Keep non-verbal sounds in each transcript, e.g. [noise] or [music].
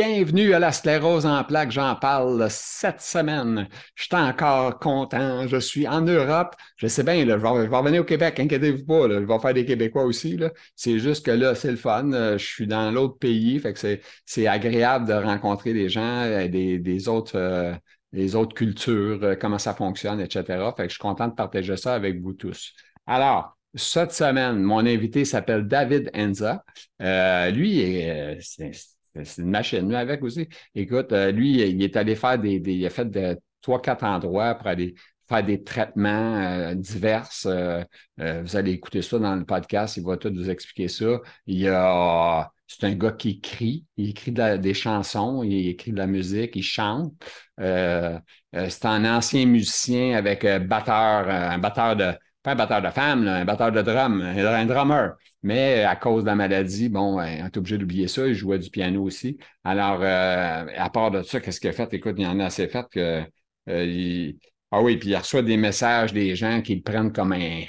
Bienvenue à la sclérose en plaques. J'en parle cette semaine. Je suis encore content. Je suis en Europe. Je sais bien, là, je, vais, revenir au Québec. Inquiétez-vous pas. Là, je vais faire des Québécois aussi. C'est juste que là, c'est le fun. Euh, je suis dans l'autre pays. Fait que c'est agréable de rencontrer des gens, euh, des, des autres. Euh, des autres cultures, comment ça fonctionne, etc. Fait que je suis content de partager ça avec vous tous. Alors, cette semaine, mon invité s'appelle David Enza. lui, c'est c'est une machine, lui, avec aussi. Écoute, euh, lui, il est allé faire des, Il a fait de trois, quatre endroits pour aller faire des traitements euh, divers. Euh, vous allez écouter ça dans le podcast, il va tout vous expliquer ça. Il a. C'est un gars qui écrit, il écrit des chansons, il écrit de la musique, il chante. c'est un ancien musicien avec batteur, un batteur de, pas un batteur de femme, un batteur de drum, un drummer. Mais à cause de la maladie, bon, ben, on est obligé d'oublier ça. Il jouait du piano aussi. Alors, euh, à part de ça, qu'est-ce qu'il a fait? Écoute, il y en a assez fait que. Euh, ah oui, puis il reçoit des messages des gens qui le prennent comme un,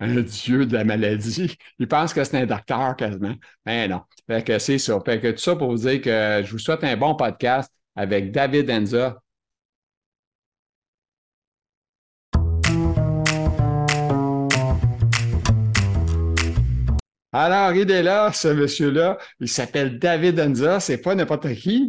un, dieu de la maladie. Ils pensent que c'est un docteur quasiment. Mais non. Fait que c'est ça. Fait que tout ça pour vous dire que je vous souhaite un bon podcast avec David Enza, Alors, il est là, ce monsieur-là. Il s'appelle David Enza. C'est pas n'importe qui.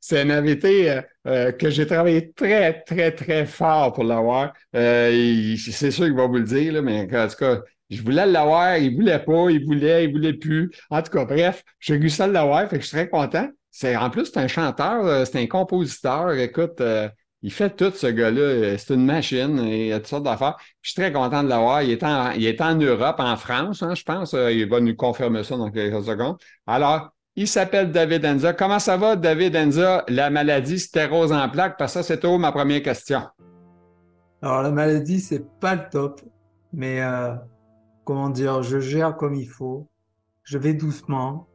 C'est un invité euh, euh, que j'ai travaillé très, très, très fort pour l'avoir. Euh, c'est sûr qu'il va vous le dire, là, mais en tout cas, je voulais l'avoir, il voulait pas, il voulait, il voulait plus. En tout cas, bref, j'ai réussi à l'avoir, je suis très content. C'est, en plus, c'est un chanteur, c'est un compositeur. Écoute, il fait tout, ce gars-là. Euh, c'est une machine. Il y a toutes sortes d'affaires. Je suis très content de l'avoir. Il, est en, Europe, en France, hein, je pense. Euh, il va nous confirmer ça dans quelques secondes. Alors, il s'appelle David Enza. Comment ça va, David Enza, la maladie stérose en plaques? Parce que ça, c'est ma première question. Alors, la maladie, c'est pas le top. Mais, euh, comment dire, je gère comme il faut. Je vais doucement.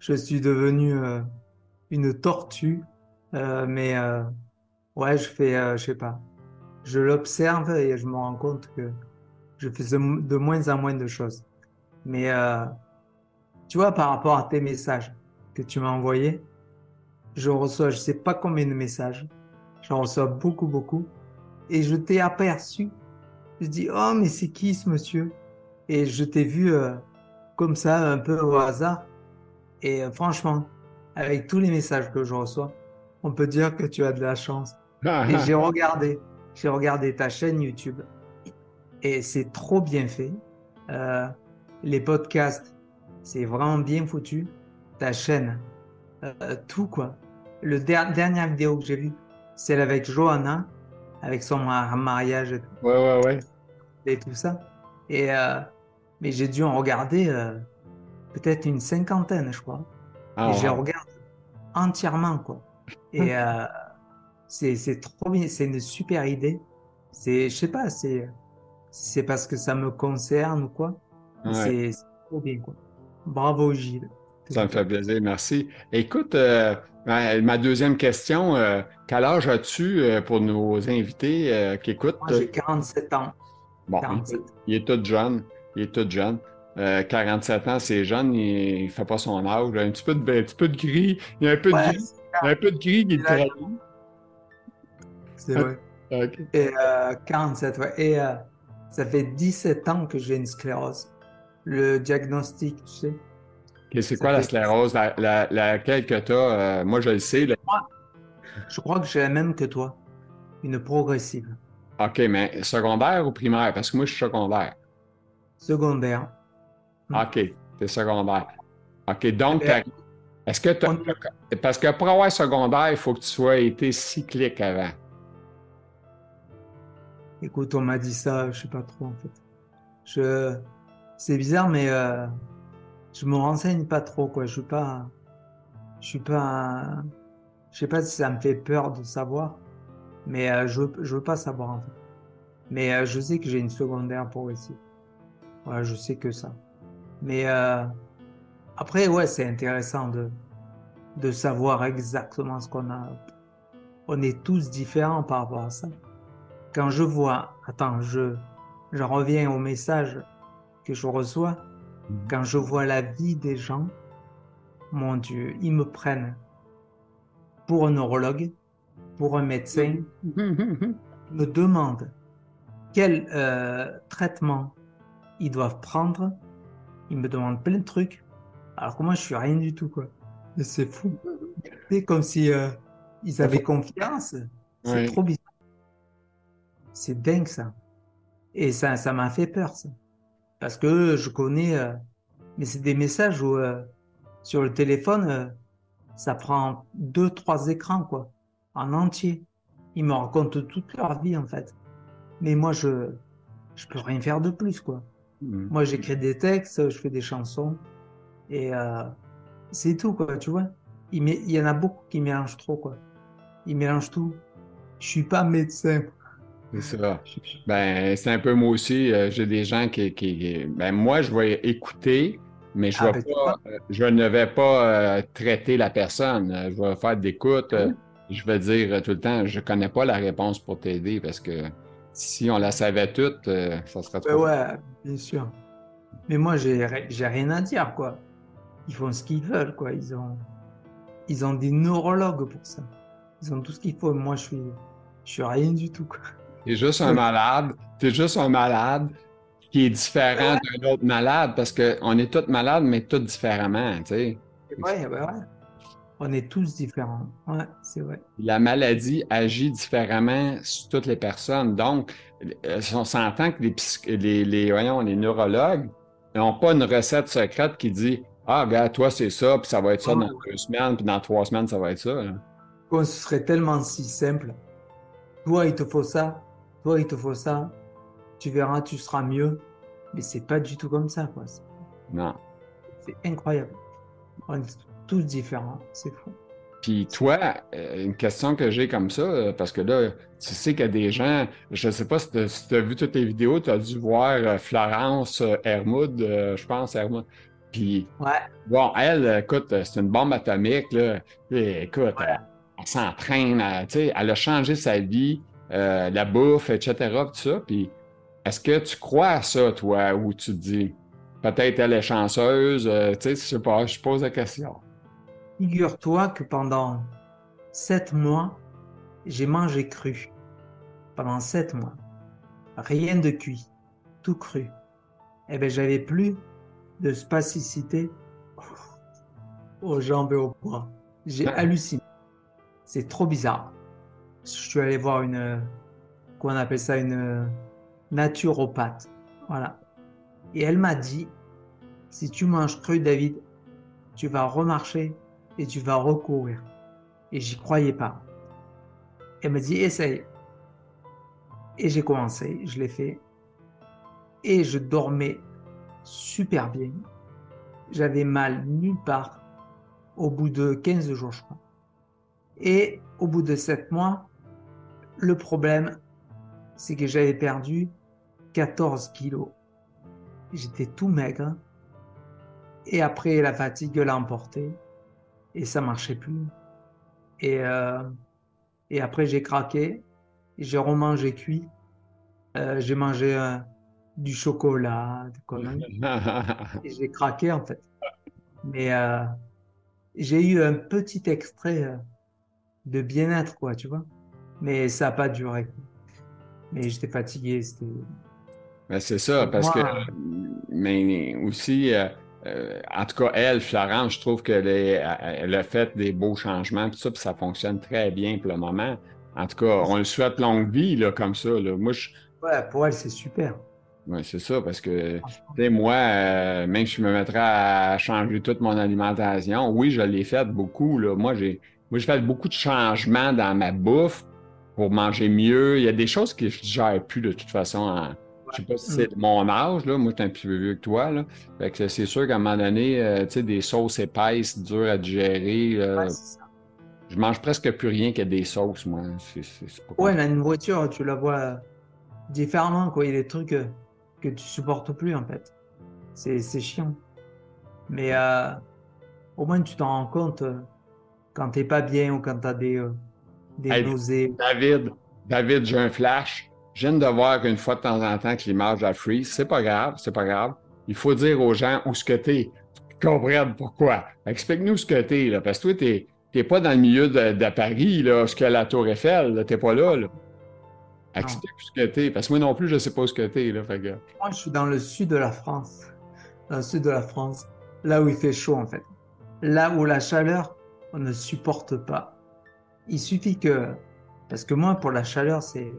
Je suis devenu une tortue. mais Ouais, je fais, euh, je sais pas. Je l'observe et je me rends compte que je fais de moins en moins de choses. Mais euh, tu vois, par rapport à tes messages que tu m'as envoyés, je reçois, je sais pas combien de messages. J'en reçois beaucoup, beaucoup. Et je t'ai aperçu. Je dis, oh, mais c'est qui ce monsieur? Et je t'ai vu euh, comme ça, un peu au hasard. Et franchement, avec tous les messages que je reçois, on peut dire que tu as de la chance et j'ai [laughs] regardé, j'ai regardé ta chaîne YouTube et c'est trop bien fait. Euh, les podcasts, c'est vraiment bien foutu. Ta chaîne, euh, tout quoi. Le dernière vidéo que j'ai vue, celle avec Johanna, avec son mariage et tout. Ouais, ouais, ouais. Et tout ça. Et euh, mais j'ai dû en regarder peut-être une cinquantaine, je crois. Ah, et j'ai regardé entièrement quoi. Et c'est trop bien, c'est une super idée. C'est, je sais pas, c'est c'est parce que ça me concerne ou quoi. C'est trop bien quoi. Bravo Gilles. Ça me fait plaisir, merci. Écoute, euh, ma deuxième question, euh, quel âge as-tu euh, pour nos invités qui écoutent? Moi, j'ai 47 ans. Bon, Il, est tout jeune. Il est tout jeune. 47 ans, c'est jeune, il ne fait pas son âge. Un petit peu de, un petit peu de gris. Il y a un peu de gris. Un peu de gris qui est très c'est vrai. Et 47, euh, ouais. Et euh, ça fait 17 ans que j'ai une sclérose. Le diagnostic, tu sais. c'est quoi la sclérose? La, laquelle que tu as? Euh, moi, je le sais. Je crois que j'ai la même que toi. Une progressive. OK, mais secondaire ou primaire? Parce que moi, je suis secondaire. Secondaire. Hmm. OK, t'es secondaire. OK, donc, est-ce que tu Parce que pour avoir secondaire, il faut que tu sois été cyclique avant. Écoute, on m'a dit ça, je sais pas trop en fait. Je, c'est bizarre, mais euh, je me renseigne pas trop quoi. Je suis pas, je suis pas, je sais pas si ça me fait peur de savoir, mais euh, je, je veux pas savoir en fait. Mais euh, je sais que j'ai une secondaire pour ici. Ouais, je sais que ça. Mais après, ouais, c'est intéressant de de savoir exactement ce qu'on a. On est tous différents par rapport à ça quand je vois, attends, je, je reviens au message que je reçois, mhm. quand je vois la vie des gens, mon Dieu, ils me prennent pour un neurologue, pour un médecin, me demande quel euh, traitement ils doivent prendre. Ils me demandent plein de trucs. Alors que moi, je suis rien du tout, quoi. C'est fou. C'est comme si euh, ils avaient confiance. C'est trop bizarre. C'est dingue, ça. Et ça, ça m'a fait peur, ça. Parce que je connais, euh, mais c'est des messages où, euh, sur le téléphone, ça prend deux, trois écrans, quoi, en entier. Ils me racontent toute leur vie, en fait. Mais moi, je, je peux rien faire de plus, quoi. Mmh. Moi, j'écris des textes, je fais des chansons. Et euh, c'est tout, quoi, tu vois. Il, il, y en a beaucoup qui mélangent trop, quoi. Ils mélangent tout. Je suis pas médecin. C'est ça. Ben, c'est un peu moi aussi. Euh, j'ai des gens qui, qui, Ben, moi, je vais écouter, mais je, ah, ben, pas, euh, je ne vais pas traiter la personne. Je vais faire d'écoute. Ah je vais dire tout le temps, je connais pas la réponse pour t'aider parce que si on la savait toute, ça serait ben trop. ouais, bien sûr. Mais moi, j'ai rien à dire, quoi ils font ce qu'ils veulent, quoi. Ils ont, ils ont des neurologues pour ça. Ils ont tout ce qu'il faut. Moi, je suis, je suis rien du tout, quoi. T'es juste un malade. T'es juste un malade qui est différent d'un autre malade parce qu'on est tous malades, mais tous différemment, tu sais. Ouais, ouais, ouais. On est tous différents. Ouais, c'est vrai. La maladie agit différemment sur toutes les personnes. Donc, euh, on s'entend que les, les, les, voyons, les neurologues n'ont pas une recette secrète qui dit ah, regarde, toi, c'est ça, puis ça va être ça dans deux semaines, puis dans trois semaines, ça va être ça. Ce serait tellement si simple. Toi, il te faut ça, toi, il te faut ça, tu verras, tu seras mieux. Mais c'est pas du tout comme ça, quoi. Non. C'est incroyable. On est tous différents, c'est fou. Puis toi, euh, une question que j'ai comme ça, euh, parce que là, tu sais qu'il y a des gens, je ne sais pas si tu as, vu toutes les vidéos, tu as dû voir euh, Florence Hermoud, je pense, Hermoud, puis, bon, elle, écoute, c'est une bombe atomique, là. écoute, elle, s'entraîne, elle, elle a changé sa vie, euh, la bouffe, etc., tout ça. Puis, est-ce que tu crois à ça, toi, ou tu te dis, peut-être elle est chanceuse, euh, tu sais, je sais pas, je pose la question. Figure-toi que pendant sept mois, j'ai mangé cru. Pendant sept mois. Rien de cuit, tout cru. Eh bien, j'avais plus de spasticité [laughs] aux jambes et aux bras. J'ai halluciné. C'est trop bizarre. Je suis allé voir une, qu'on appelle ça une naturopathe. Voilà. Et elle m'a dit, si tu manges cru, David, tu vas remarcher et tu vas recourir. Et j'y croyais pas. Elle m'a dit, essaye. Et j'ai commencé, je l'ai fait. Et je dormais super bien. J'avais mal nulle part au bout de 15 jours, je crois. Et au bout de 7 mois, le problème, c'est que j'avais perdu 14 kilos. J'étais tout maigre. Et après, la fatigue l'a emporté. Et ça marchait plus. Et, euh, et après, j'ai craqué. J'ai remangé cuit. Euh, j'ai mangé un, du chocolat, [laughs] et j'ai craqué en fait. Mais euh, j'ai eu un petit extrait euh, de bien-être, quoi, tu vois. Mais ça n'a pas duré. Mais j'étais fatigué. Ben, c'est ça, parce que. Mais aussi, euh, en tout cas, elle, Florence, je trouve qu'elle elle a fait des beaux changements, tout ça, puis ça fonctionne très bien pour le moment. En tout cas, on le souhaite longue vie, là, comme ça. Là. Moi, je... Ouais, pour elle, c'est super. Oui, c'est ça, parce que, tu sais, moi, euh, même si je me mettrais à changer toute mon alimentation, oui, je l'ai fait beaucoup, là. Moi, j'ai, moi, j'ai fait beaucoup de changements dans ma bouffe pour manger mieux. Il y a des choses que je gère plus de toute façon. Je sais pas si c'est mm. mon âge, là. Moi, je suis un petit peu vieux que toi, là. Fait que c'est sûr qu'à un moment donné, euh, tu sais, des sauces épaisses, dures à digérer, euh, je mange presque plus rien que des sauces, moi. C'est, ouais, la nourriture, tu la vois différemment, quoi. Il y a des trucs que tu supportes plus en fait. C'est chiant. Mais euh, au moins tu t'en rends compte euh, quand t'es pas bien ou quand t'as des, nausées. David, David, j'ai un flash. Je viens de voir qu'une fois de temps en temps que l'image a freeze. C'est pas grave, c'est pas grave. Il faut dire aux gens où ce que t'es. Comprendre pourquoi. Explique-nous ce que t'es, là. Parce que toi, t'es t'es pas dans le milieu de, de Paris, là, ce que la Tour Eiffel, là, t'es pas là, là. Explique ce que t'es, parce que moi non plus, je sais pas ce que t'es, là, fait que... Moi, je suis dans le sud de la France. Dans le sud de la France, là où il fait chaud, en fait. Là où la chaleur, on ne supporte pas. Il suffit que... Parce que moi, pour la chaleur, c'est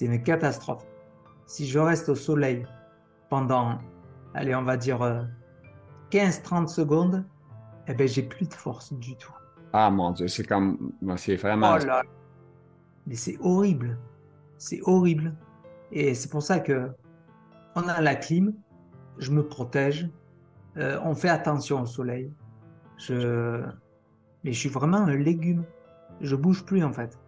une catastrophe. Si je reste au soleil pendant, allez, on va dire 15-30 secondes, eh ben, j'ai plus de force du tout. Ah mon Dieu, c'est comme. C'est vraiment. Oh là. Mais c'est horrible. C'est horrible. Et c'est pour ça que on a la clim, je me protège, euh, on fait attention au soleil. Je... Mais je suis vraiment un légume. Je bouge plus en fait.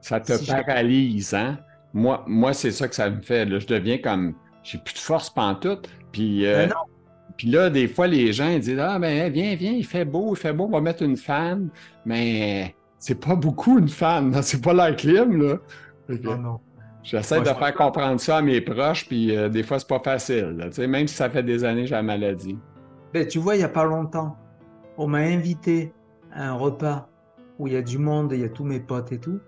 Ça te paralyse, hein? Moi, moi c'est ça que ça me fait. Là. Je deviens comme. J'ai plus de force pantoute. Puis, euh, puis là, des fois, les gens disent Ah, ben, viens, viens, il fait beau, il fait beau, on va mettre une fan. Mais c'est pas beaucoup une fan. C'est pas la clim, là. Non, non. J'essaie de faire comprendre ça à mes proches, puis euh, des fois, c'est pas facile. Là, même si ça fait des années que j'ai la maladie. Ben, tu vois, il n'y a pas longtemps, on m'a invité à un repas où il y a du monde, il y a tous mes potes et tout.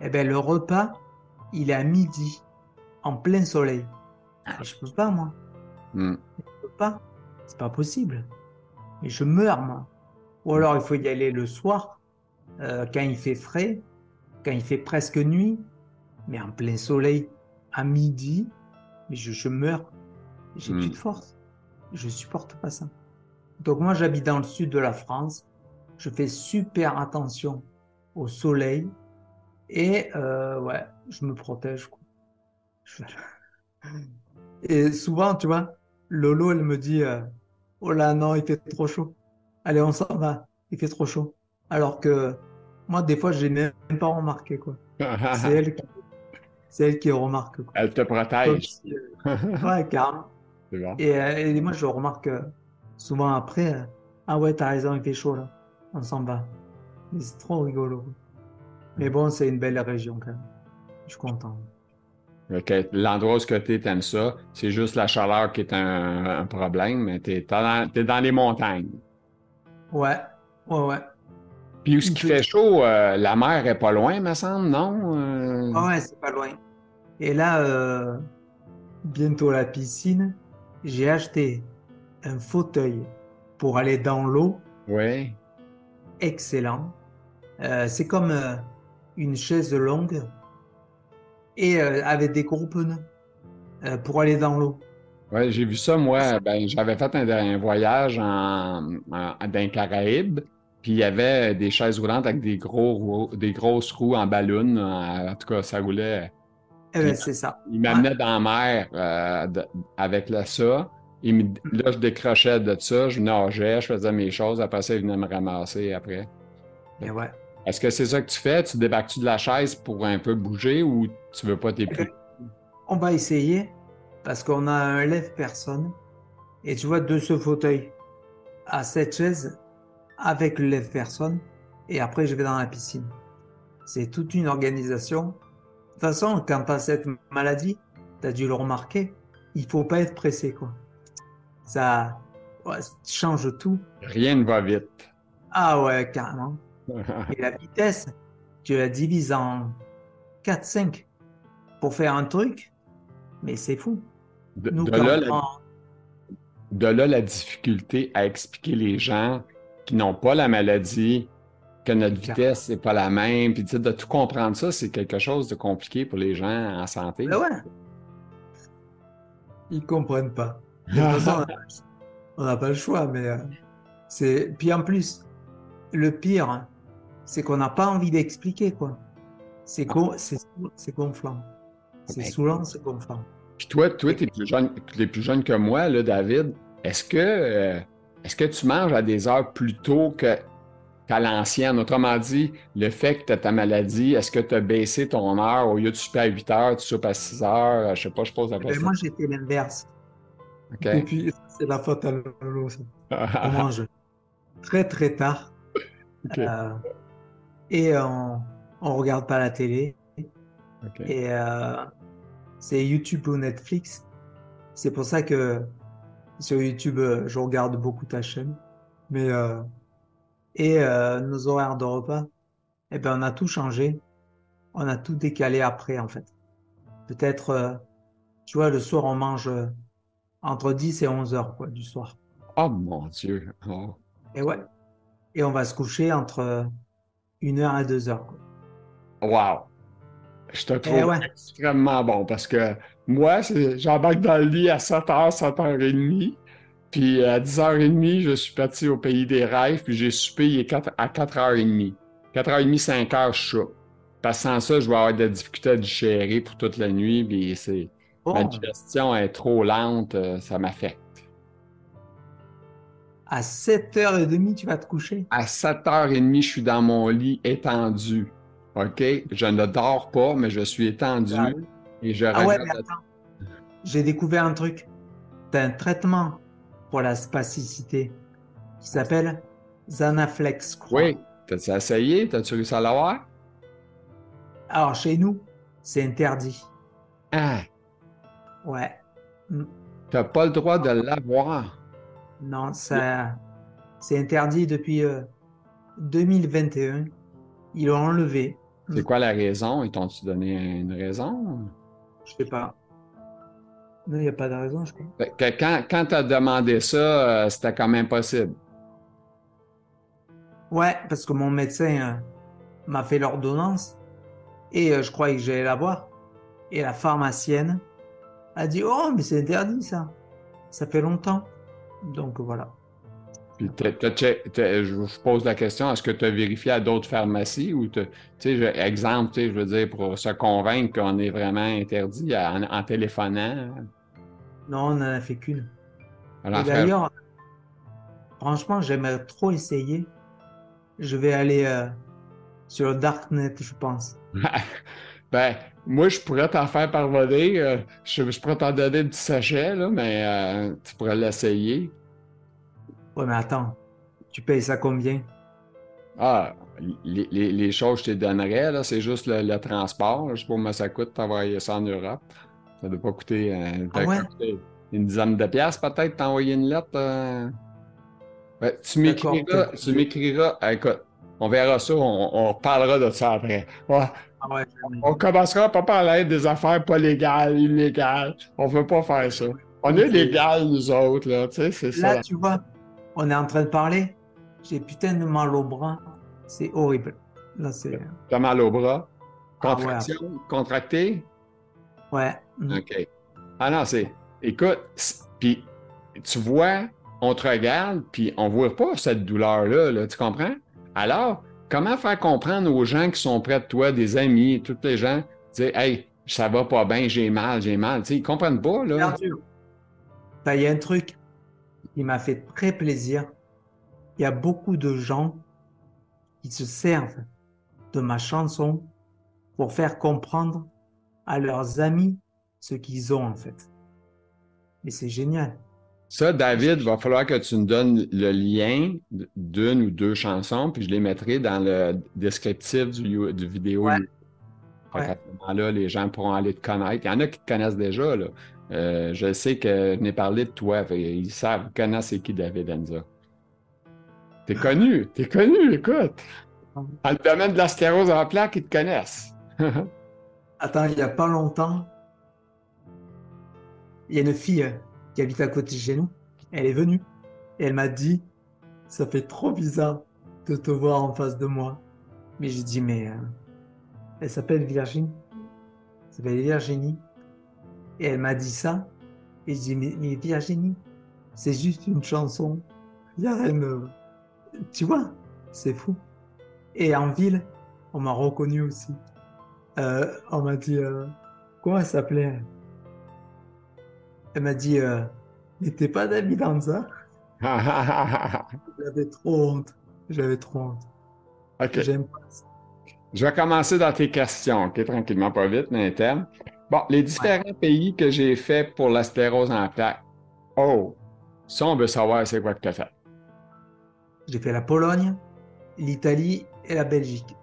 Eh bien, le repas, il est à midi, en plein soleil. Ah, je peux pas, moi. Hmm. Je peux pas. C'est pas possible. Mais je meurs, moi. Ou alors, il faut y aller le soir, euh, quand il fait frais, quand il fait presque nuit, mais en plein soleil, à midi, mais je, je meurs. J'ai plus Hmm. de force. Je supporte pas ça. Donc, moi, j'habite dans le sud de la France. Je fais super attention au soleil. Et euh, ouais, je me protège. Quoi. Je- Et souvent, tu vois, Lolo, elle me dit euh, Oh là, non, il fait trop chaud. Allez, on s'en va, il fait trop chaud. Alors que moi, des fois, j'ai même pas remarqué. quoi. C'est elle, qui... c'est elle qui remarque. Quoi. Elle te protège. si, euh, Ouais, carrément. [laughs] Bon. Et, euh, et moi, je remarque euh, souvent après Ah ouais, t'as raison, il fait chaud là. On s'en va. C'est trop rigolo. Mais bon, c'est une belle région quand même. Je suis content. Que L'endroit où tu es, t'aimes ça? C'est juste la chaleur qui est un, un problème, mais t'es dans, t'es dans les montagnes. Ouais, ouais, ouais. Puis où ce qui fait chaud, euh, la mer est pas loin, me semble, non? Euh, ouais, c'est pas loin. Et là, euh, bientôt la piscine, j'ai acheté un fauteuil pour aller dans l'eau. Oui. Excellent. Euh, c'est comme euh, une chaise longue et euh, avec des gros pneus pour aller dans l'eau. Ouais, j'ai vu ça, moi. Ben, j'avais fait un, un voyage en, en- dans les Caraïbes, puis il y avait des chaises roulantes avec des gros des grosses roues en ballon. En, en tout cas, ça roulait. Eh ben, c'est ça. Il m'amenait dans la mer avec ça. Là, je décrochais de ça, je nageais, je faisais mes choses. Après ça, il venait me ramasser après. Et ouais. Est-ce que c'est ça que tu fais? Tu débarques-tu de la chaise pour un peu bouger ou tu veux pas pieds? On va essayer parce qu'on a un lève-personne. Et tu vois, de ce fauteuil à cette chaise avec le lève-personne. Et après, je vais dans la piscine. C'est toute une organisation. De toute façon, quand tu as cette maladie, tu as dû le remarquer, il faut pas être pressé. quoi. Ça, ouais, ça change tout. Rien ne va vite. Ah ouais, carrément. [laughs] Et la vitesse, tu la divises en 4-5 pour faire un truc, mais c'est fou. De, Nous, de quand là, on la, prend- de là, la difficulté à expliquer les gens qui n'ont pas la maladie que notre vitesse n'est pas la même. Puis de tout comprendre ça, c'est quelque chose de compliqué pour les gens en santé. Ben ouais. Ils comprennent pas. De toute [laughs] façon, on n'a pas le choix, mais euh, c'est. Puis en plus, le pire, c'est qu'on n'a pas envie d'expliquer quoi. C'est go- c'est c'est gonflant. C'est saoulant, c'est gonflant. Puis toi, toi, tu es plus jeune, t'es plus jeune que moi, là, David. Est-ce que, euh, est-ce que tu manges à des heures plus tôt que, qu'à l'ancienne? Autrement dit, le fait que tu as ta maladie, est-ce que tu as baissé ton heure? Au lieu de souper à 8 heures, tu soupes à 6 heures? Je sais pas, je pose la Ben, question. moi, j'ai fait l'inverse. Et puis, c'est la faute à Lolo. [laughs] On mange très très tard. Euh, et on, on regarde pas la télé. Et euh, c'est YouTube ou Netflix. C'est pour ça que sur YouTube, euh, je regarde beaucoup ta chaîne. Mais euh, Et nos horaires de repas, eh ben, on a tout changé. On a tout décalé après, en fait. Peut-être, tu vois, le soir, on mange entre 10 et 11 heures, quoi, du soir. Oh mon Dieu. Oh. Et ouais. Et on va se coucher entre 1 heure et 2 heures, quoi. Wow. Je te trouve Eh ouais. extrêmement bon parce que moi, j'embarque dans le lit à 7h, 7h30. Puis à 10h30, je suis parti au pays des rêves. Puis j'ai soupé à 4h30. 4h30, 5h, je suis Parce que sans ça, je vais avoir des difficultés à digérer pour toute la nuit. Puis c'est... Ma Bon, digestion est trop lente, euh, ça m'affecte. à 7h30, tu vas te coucher? À 7h30, je suis dans mon lit étendu. OK? Je ne dors pas, mais je suis étendu Ah oui. et je Ah ouais, mais attends. J'ai découvert un truc. Tu as un traitement pour la spasticité qui s'appelle Zanaflex, crois. Oui, t'as-tu essayé? T'as-tu réussi à l'avoir? Alors, chez nous, c'est interdit. Ah, Ouais. Mm. t'as pas le droit de l'avoir. Non, ça, c'est interdit depuis euh, 2021. Ils l'ont enlevé. C'est quoi la raison? Ils t'ont-tu donné une raison? Je sais pas. Non, il n'y a pas de raison, je crois. Que quand, quand t'as demandé ça, euh, c'était quand même possible. Ouais, parce que mon médecin euh, m'a fait l'ordonnance et euh, je croyais que j'allais la voir. Et la pharmacienne a dit Oh, mais c'est interdit ça. Ça fait longtemps. Donc voilà. Puis check- je vous pose la question, est-ce que tu as vérifié à d'autres pharmacies ou tu sais, exemple, je veux dire, pour se convaincre qu'on est vraiment interdit en, en téléphonant? Non, on n'en a fait qu'une. D'ailleurs, franchement, j'aimerais trop essayer. Je vais aller euh, sur le Darknet, je pense. [laughs] ben, moi, je pourrais t'en faire parvenir. euh, je, je pourrais t'en donner un petit sachet, là, mais euh, tu pourrais l'essayer. Ouais, mais attends, tu payes ça combien? Ah, les, les- les choses que je te donnerais, là, c'est juste le, le transport. Je sais pas combien ça coûte t'envoyer ça en Europe. Ça ne doit pas coûter, euh, Ah ouais? coûter une dizaine de piastres peut-être t'envoyer une lettre. euh. Tu m'écriras, tu m'écriras. écoute, on verra ça, on, on reparlera de ça après. Ouais, Ah ouais, on commencera pas par parler des affaires pas légales, illégales. On veut pas faire ça. On est légal, nous autres, là, tu sais, c'est ça. Là, tu vois, on est en train de parler. J'ai putain de mal au bras. C'est horrible. Là, c'est. T'as mal au bras? Ah ouais. Contraction, contracté? Ouais. OK. Ah non, c'est. Écoute, puis tu vois, on te regarde, puis on voit pas cette douleur-là, là, tu comprends? Alors, comment faire comprendre aux gens qui sont près de toi, des amis, tous les gens, dire Hey, ça va pas bien, j'ai mal, j'ai mal? Tu sais, ils comprennent pas, là. Il y a un truc qui m'a fait très plaisir. Il y a beaucoup de gens qui se servent de ma chanson pour faire comprendre à leurs amis ce qu'ils ont en fait. Et c'est génial. Ça, David, va falloir que tu nous donnes le lien d'une ou deux chansons, puis je les mettrai dans le descriptif du, vidéo. Ouais. Fait Ouais. qu'à ce moment-là, les gens pourront aller te connaître. Il y en a qui te connaissent déjà. Là. Euh, je sais que je n'ai parlé de toi. ils savent, ils connaissent c'est qui David Enza. T'es connu, t'es connu, écoute. Dans le domaine de la sclérose en plaques, ils te connaissent. [laughs] Attends, il y a pas longtemps, il y a une fille euh, qui habite à côté de chez nous. Elle est venue et elle m'a dit, ça fait trop bizarre de te voir en face de moi. Mais j'ai dit, mais euh, elle s'appelle Virginie. Elle s'appelle Virginie. Et elle m'a dit ça. Et j'ai dit, mais, Virginie, c'est juste une chanson. Il y a rien. Tu vois, c'est fou. Et en ville, on m'a reconnu aussi. Euh, on m'a dit, euh, comment elle s'appelait? Elle m'a dit, euh, mais t'es pas David [laughs] J'avais trop honte. J'avais trop honte. OK. J'aime pas ça. Je vais commencer dans tes questions, OK? Tranquillement, pas vite, mais terme. Bon, les différents pays que j'ai fait pour la sclérose en plaques. Oh, ça, on veut savoir c'est quoi que tu as fait. J'ai fait la Pologne, l'Italie et la Belgique.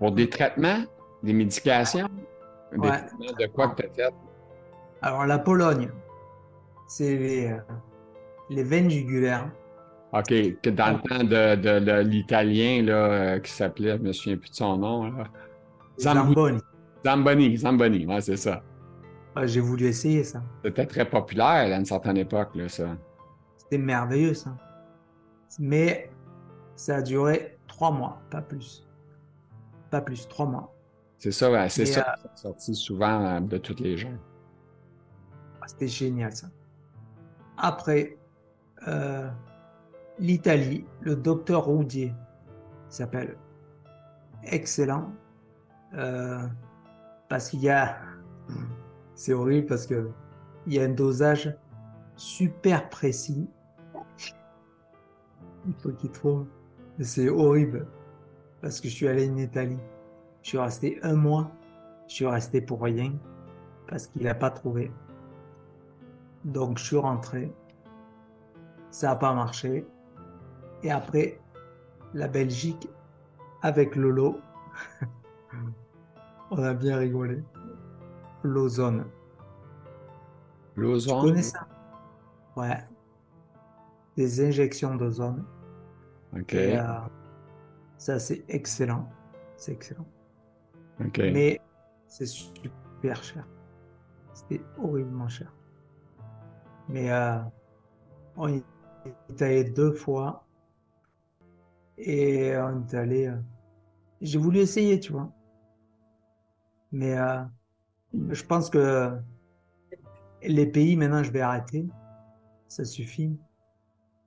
Pour des traitements, des médications, des Ouais. traitements de quoi que tu as fait? Alors la Pologne, c'est les, euh, les veines jugulaires. OK, que dans le temps de, de- de l'Italien là, euh, qui s'appelait, je me souviens plus de son nom, là. Zamboni. Zamboni, Zamboni, ouais, c'est ça. Ouais, J'ai voulu essayer ça. C'était très populaire à une certaine époque, là, ça. C'était merveilleux ça. Mais ça a duré trois mois, pas plus. Pas plus, trois mois. C'est ça, ouais, c'est ça euh, qui sorti souvent euh, de tous les gens. C'était génial ça. Après, euh, l'Italie, le docteur Roudier s'appelle. Excellent. Euh, parce qu'il y a. C'est horrible parce que il y a un dosage super précis. Il faut qu'il trouve. C'est horrible. Parce que je suis allé en Italie. Je suis resté un mois. Je suis resté pour rien. Parce qu'il n'a pas trouvé. Donc je suis rentré. Ça n'a pas marché. Et après, la Belgique, avec Lolo, [laughs] on a bien rigolé. L'ozone. Tu L'ozone, connais ça? Ouais. Des injections d'ozone. OK, Et, euh, ça, c'est excellent. C'est excellent. OK. Mais c'est super cher. C'était horriblement cher. Mais euh, on est allé deux fois. Et on est allé. euh, J'ai voulu essayer, tu vois. Mais euh, je pense que les pays, maintenant, je vais arrêter. Ça suffit.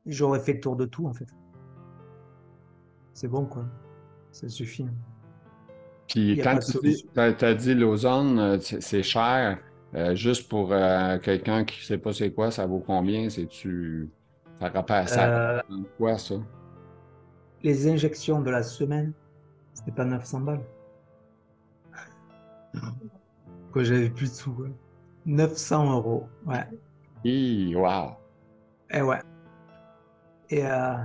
J'aurais fait le tour de tout, en fait. C'est bon, quoi. Ça suffit. Puis quand tu dis, t'as, t'as dit c'est c'est cher, euh, juste pour euh, quelqu'un qui sait pas c'est quoi, ça vaut combien? C'est-tu... Ça rappelle ça Euh, quoi, ça? les injections de la semaine, c'était pas 900 balles. [laughs] Quoi, j'avais plus de sous. ouais. 900 euros. Ouais. Hi, wow! Et ouais. Et euh,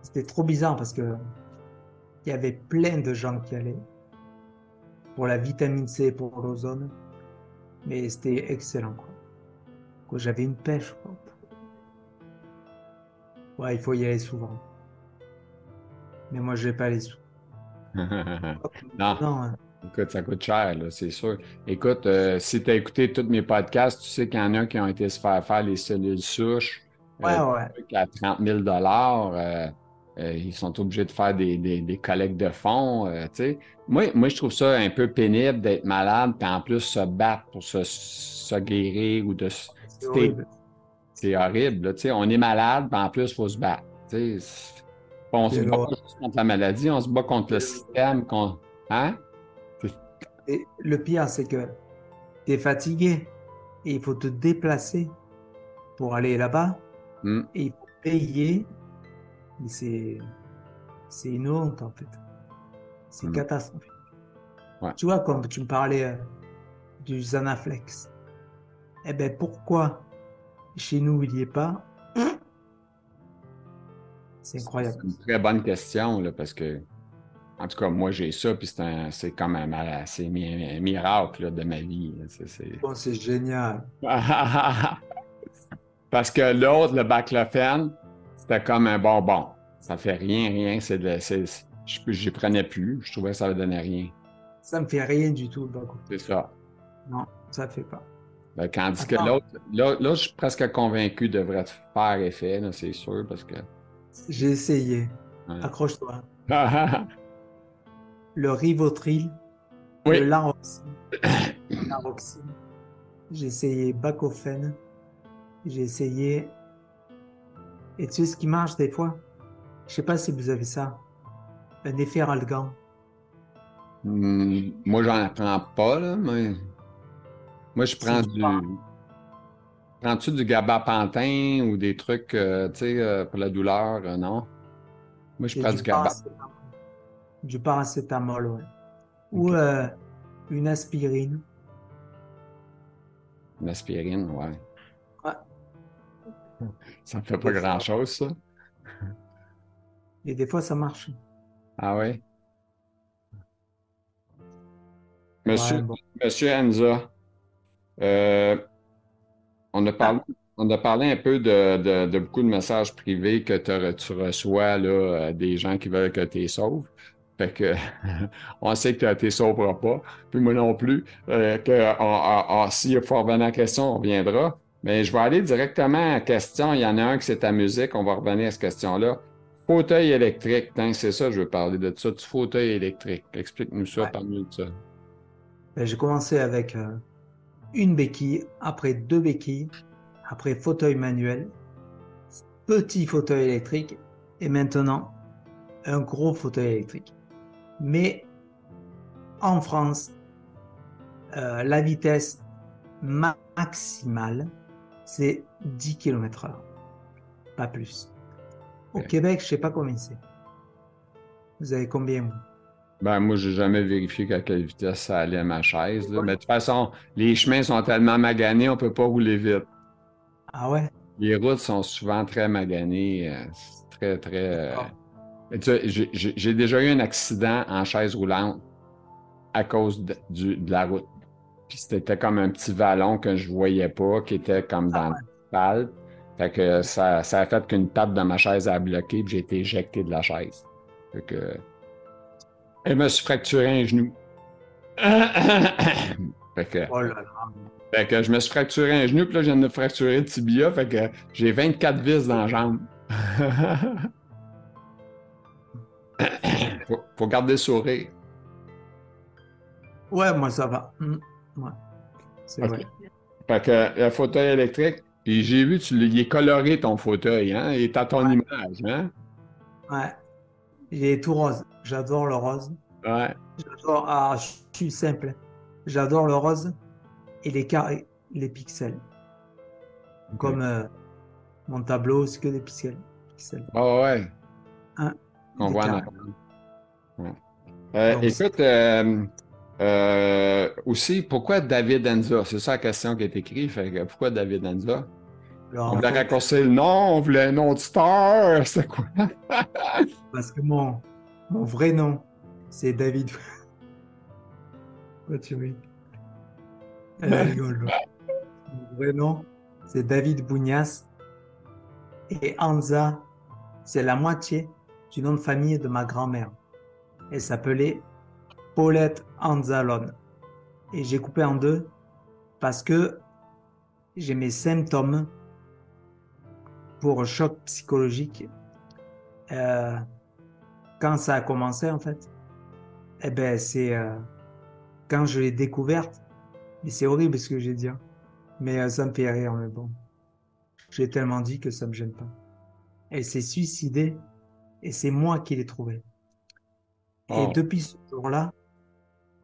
c'était trop bizarre parce que il y avait plein de gens qui allaient pour la vitamine C, pour l'ozone. Mais c'était excellent, quoi. Quoi, J'avais une pêche, quoi. Ouais, il faut y aller souvent. Mais moi, j'ai pas les sous. [laughs] non, Non, hein. écoute, ça coûte cher, c'est sûr. Écoute, euh, si tu as écouté tous mes podcasts, tu sais qu'il y en a qui ont été se faire faire les cellules souches euh, ouais, truc à 30 000 euh, euh, ils sont obligés de faire des, des, des collectes de fonds. euh, moi, moi, je trouve ça un peu pénible d'être malade, puis en plus se battre pour se, se guérir ou de C'est horrible. Là, on est malade, puis en plus, il faut se battre. On se bat pas contre la maladie, on se bat contre le système. Hein? Et le pire, c'est que tu es fatigué et il faut te déplacer pour aller là-bas Hmm. et il faut payer. Mais c'est, c'est une honte en fait. C'est Hmm. catastrophique. Ouais. Tu vois, comme tu me parlais euh, du Zanaflex. Eh ben pourquoi chez nous il n'y est pas? [clears throat] C'est incroyable. C'est une très bonne question, là, parce que, en tout cas, moi, j'ai ça, puis c'est un- c'est comme un, mal- c'est mi- un miracle là, de ma vie. là. C'est- c'est- Bon, c'est génial. [laughs] Parce que l'autre, le baclofen, c'était comme un bonbon. Ça fait rien, rien. C'est de, je j'y prenais plus. Je trouvais que ça ne donnait rien. Ça me fait rien du tout. donc, C'est ça. Non, ça fait pas. Ben, tandis que l'autre, là, là, je suis presque convaincu devrait faire effet, c'est sûr, parce que. J'ai essayé. Ouais. Accroche-toi. [laughs] Le Rivotril, Oui. le. [coughs] Laroxine. J'ai essayé Bacofène. J'ai essayé. Et tu sais ce qui marche des fois? Je sais pas si vous avez ça. Un efferalgan. Hmm, moi, j'en prends pas, là, mais. Moi, je prends du. prends- Prends-tu du gabapentin ou des trucs, euh, tu sais, euh, pour la douleur, euh, non? Moi, je et prends du du gaba. paracétamol. Du paracétamol, ouais. Ou euh, une aspirine. Une aspirine, ouais. [laughs] Ça ne fait pas grand-chose, ça. Et des fois, ça marche. Ah ouais? Monsieur, Ouais, bon. Monsieur Enza, euh, on a parlé on a parlé un peu de, de, beaucoup de messages privés que tu reçois, là, euh, des gens qui veulent que tu les sauves. Fait que, [laughs] on sait que tu ne sauveras pas, puis moi non plus. Euh, que, s'il faut revenir à la question, on reviendra. Mais je vais aller directement à la question. Il y en a un qui c'est ta musique. On va revenir à cette question-là. Fauteuil électrique. C'est ça, je veux parler de ça, du fauteuil électrique. Explique-nous ça, par mieux de ça. Ben, j'ai commencé avec euh, une béquille, après deux béquilles, après fauteuil manuel, petit fauteuil électrique et maintenant un gros fauteuil électrique. Mais en France, euh, la vitesse maximale, c'est 10 km/h, pas plus. Au Québec, je sais pas combien c'est. Vous avez combien vous? Ben, moi, j'ai jamais vérifié à quelle vitesse ça allait à ma chaise. Mais de toute façon, les chemins sont tellement maganés, on peut pas rouler vite. Ah ouais? Les routes sont souvent très maganées. Euh, très, très. Euh, j'ai déjà eu un accident en chaise roulante à cause de, la route. Puis c'était comme un petit vallon que je voyais pas, qui était comme dans ah le Fait que ça, ça a fait qu'une patte de ma chaise a bloqué, puis j'ai été éjecté de la chaise. Fait que elle me suis fracturé un genou. [coughs] fait que, oh Fait que je me suis fracturé un genou, puis là, je viens de me fracturer le tibia. Fait que j'ai 24 vis dans la jambe. [coughs] faut, garder le sourire. Ouais, moi, ça va. Mm. Ouais. C'est vrai. Fait que le fauteuil électrique, puis j'ai vu, tu il est coloré ton fauteuil, hein? Il est à ton image, hein? Ouais. Il est tout rose. J'adore le rose. Ouais. J'adore. Ah, je suis simple. J'adore le rose et les carrés, les pixels. Comme euh, mon tableau, c'est que des pixels. Oh ouais. Hein? On voit ouais. euh, Écoute, euh, euh, aussi, pourquoi David Enza? C'est ça la question qui est écrite. pourquoi David Enza? on voulait raccourcir le nom, on voulait un nom de star, c'est quoi? Parce que mon, mon vrai nom, c'est David. Quoi tu ris? Elle rigole. Mon vrai nom, c'est David Bougnas. Et Anza, c'est la moitié du nom de famille de ma grand-mère. Elle s'appelait Paulette Anzalone. Et j'ai coupé en deux parce que j'ai mes symptômes pour choc psychologique, euh, quand ça a commencé en fait, eh ben c'est euh, quand je l'ai découverte, et c'est horrible ce que j'ai dit, hein, mais euh, ça me fait rire, mais bon, j'ai tellement dit que ça me gêne pas. Elle s'est suicidée et c'est moi qui l'ai trouvée. Et oh. depuis ce jour-là,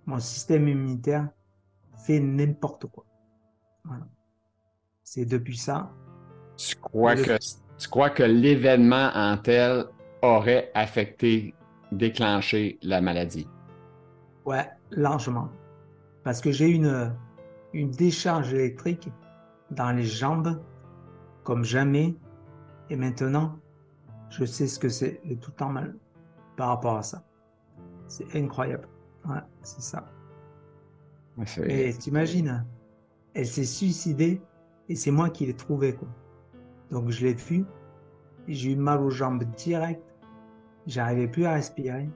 mon système immunitaire fait n'importe quoi. Voilà. C'est depuis ça tu crois que, tu crois que l'événement en tel aurait affecté, déclenché la maladie? Ouais, largement. Parce que j'ai une, une décharge électrique dans les jambes comme jamais. Et maintenant, je sais ce que c'est et tout le temps mal par rapport à ça. C'est incroyable. Ouais, c'est ça. Et t'imagines, elle s'est suicidée et c'est moi qui l'ai trouvée, quoi. Donc je l'ai vu, j'ai eu mal aux jambes direct, j'arrivais plus à respirer,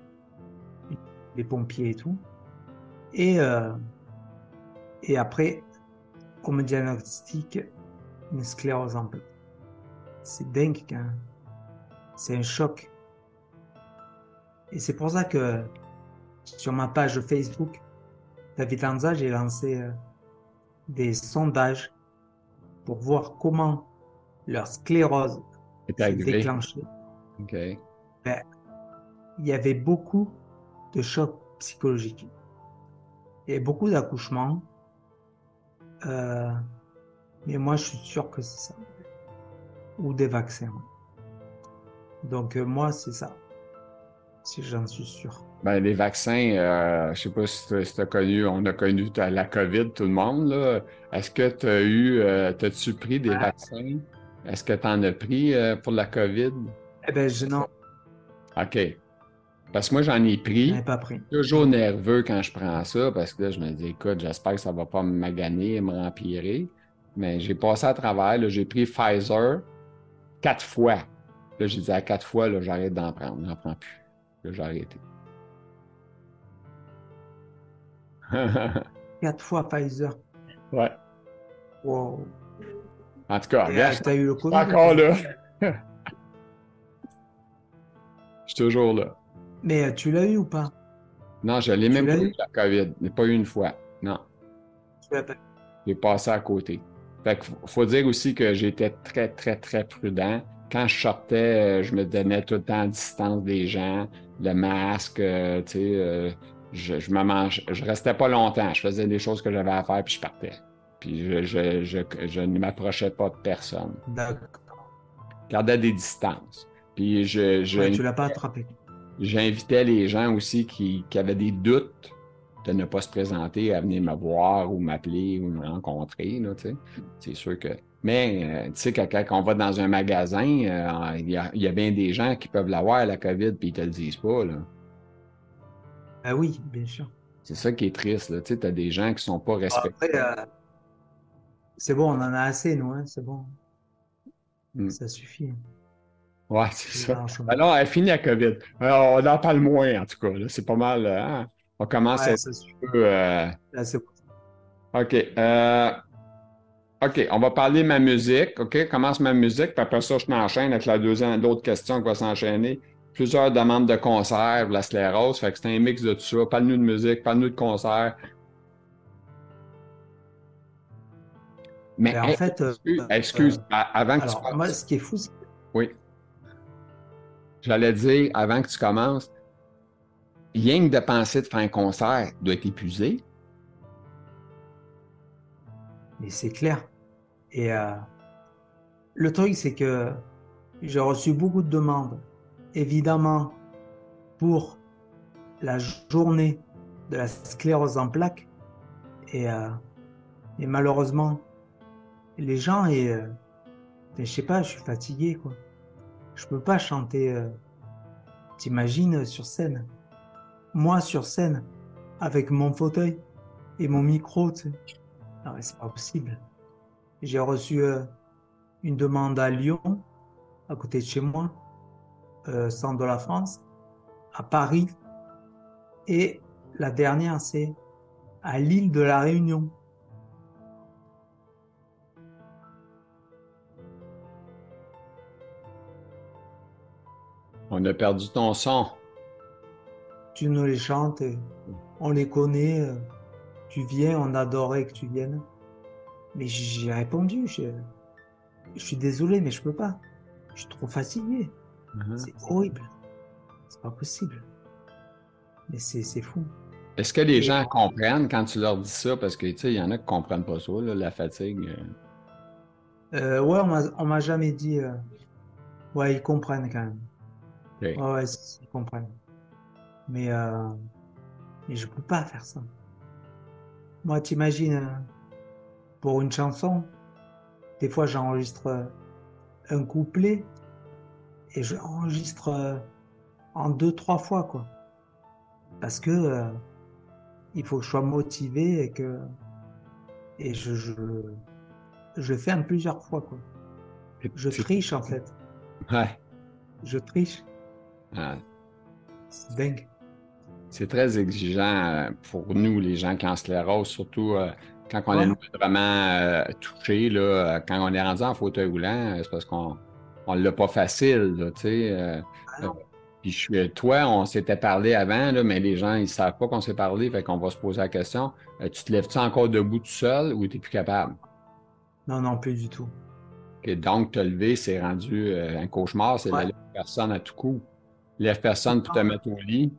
les pompiers et tout. Et, euh, et après, on me diagnostique une sclérose en plaques. C'est dingue, hein. c'est un choc. Et c'est pour ça que sur ma page Facebook, David Anza, j'ai lancé euh, des sondages pour voir comment leur sclérose s'est déclenchée. Ben, il y avait beaucoup de chocs psychologiques. Il y avait beaucoup d'accouchements. Euh, mais moi, je suis sûr que c'est ça. Ou des vaccins. Donc, euh, moi, c'est ça. Si j'en suis sûr. Ben, les vaccins, euh, je sais pas si tu as connu, on a connu la COVID, tout le monde. Est-ce que tu as eu, euh, as-tu pris des vaccins? Est-ce que tu en as pris euh, pour la COVID? Eh bien, je non. OK. Parce que moi, j'en ai pris. Ai pas pris. Toujours nerveux quand je prends ça, parce que là, je me dis, écoute, j'espère que ça ne va pas me maganer et me rempirer. Mais j'ai passé à travers. J'ai pris Pfizer quatre fois. Là, j'ai dit à quatre fois, là, j'arrête d'en prendre. J'en prends plus. Là, j'ai arrêté. [laughs] Quatre fois Pfizer. ouais. Wow. En tout cas, regarde, eu le Covid encore là. [laughs] Je suis toujours là. Mais euh, tu l'as eu ou pas? Non, je l'ai même pas eu? la COVID. Je pas eu une fois. Non. J'ai passé à côté. Fait que faut- dire aussi que j'étais très, très, très prudent. Quand je sortais, euh, je me donnais tout le temps à distance des gens, le masque, euh, tu sais, euh, je, je me mange, je restais pas longtemps. Je faisais des choses que j'avais à faire, puis je partais. Puis je, je, je, je ne m'approchais pas de personne. D'accord. Je gardais des distances. Puis je, je, Ouais, tu l'as pas attrapé. J'invitais les gens aussi qui, qui avaient des doutes de ne pas se présenter à venir me voir ou m'appeler ou me rencontrer. C'est sûr que. Mais euh, tu sais, que quand on va dans un magasin, euh, il y, y a bien des gens qui peuvent l'avoir, la COVID, puis ils te le disent pas. Là. Ah oui, bien sûr. C'est ça qui est triste. Là. Tu sais, as des gens qui sont pas respectés. Après, euh, c'est bon, on en a assez, nous, hein, c'est bon. Mm. Ça suffit. Ouais, c'est ça. Alors, elle finit la COVID. Alors, on en parle moins, en tout cas. là. C'est pas mal. euh, hein? On commence à Ouais, ça suffit. un peu. euh, Là, c'est bon. OK. euh, OK, on va parler de ma musique. OK, commence ma musique, puis après ça, je m'enchaîne avec la deuxième, l'autre question qui va s'enchaîner. Plusieurs demandes de concerts, la sclérose. Fait que c'est un mix de tout ça. Parle-nous de musique, parle-nous de concerts. Mais Mais en hey, fait, euh, excuse, euh, a- avant que tu alors, moi, commences. ce qui est fou, c'est Oui. J'allais dire, avant que tu commences, rien que de penser de faire un concert doit être épuisé. Mais c'est clair. Et euh, le truc, c'est que j'ai reçu beaucoup de demandes, évidemment, pour la journée de la sclérose en plaques. Et, euh, et malheureusement, les gens, et, euh, je sais pas, je suis fatigué, quoi. Je peux pas chanter, euh, t'imagines, sur scène. Moi, sur scène, avec mon fauteuil et mon micro, tu sais. Non, mais c'est pas possible. J'ai reçu euh, une demande à Lyon, à côté de chez moi, euh, centre de la France, à Paris, et la dernière, c'est à l'île de la Réunion. On a perdu ton son. Tu nous les chantes, on les connaît, euh, tu viens, on adorait que tu viennes. Mais j'ai répondu, je, je suis désolé, mais je peux pas. Je suis trop fatigué. C'est horrible. C'est pas possible. Mais c'est fou. Est-ce que les Et- gens comprennent quand tu leur dis ça? Parce que, tu sais, il y en a qui comprennent pas ça, là, la fatigue. euh. Euh, ouais, on m'a- jamais dit. euh, Ouais, ils comprennent quand même. Ouais, ils comprennent. Mais, euh... mais je peux pas faire ça. Moi, t'imagines, pour une chanson, des fois j'enregistre un couplet et je l'enregistre euh, en deux, trois fois, quoi. Parce que euh, il faut que je sois motivé et que et je, je, je fais en plusieurs fois, quoi. Je triche en fait. Ouais. Je triche. C'est dingue. C'est très exigeant euh, pour nous, les gens qui ont sclérose, surtout euh, quand on Ouais. est vraiment touché, là, quand on est rendu en fauteuil roulant, c'est parce qu'on on l'a pas facile, tu sais. euh, Ah euh, puis je toi, on s'était parlé avant, là, mais les gens, ils savent pas qu'on s'est parlé, fait qu'on va se poser la question. euh, tu te lèves-tu encore debout tout seul ou tu plus capable? Non, non, plus du tout. Ok, donc, te lever, c'est rendu un cauchemar, c'est Ouais. la lève personne à tout coup. Lève personne pour te mettre au lit.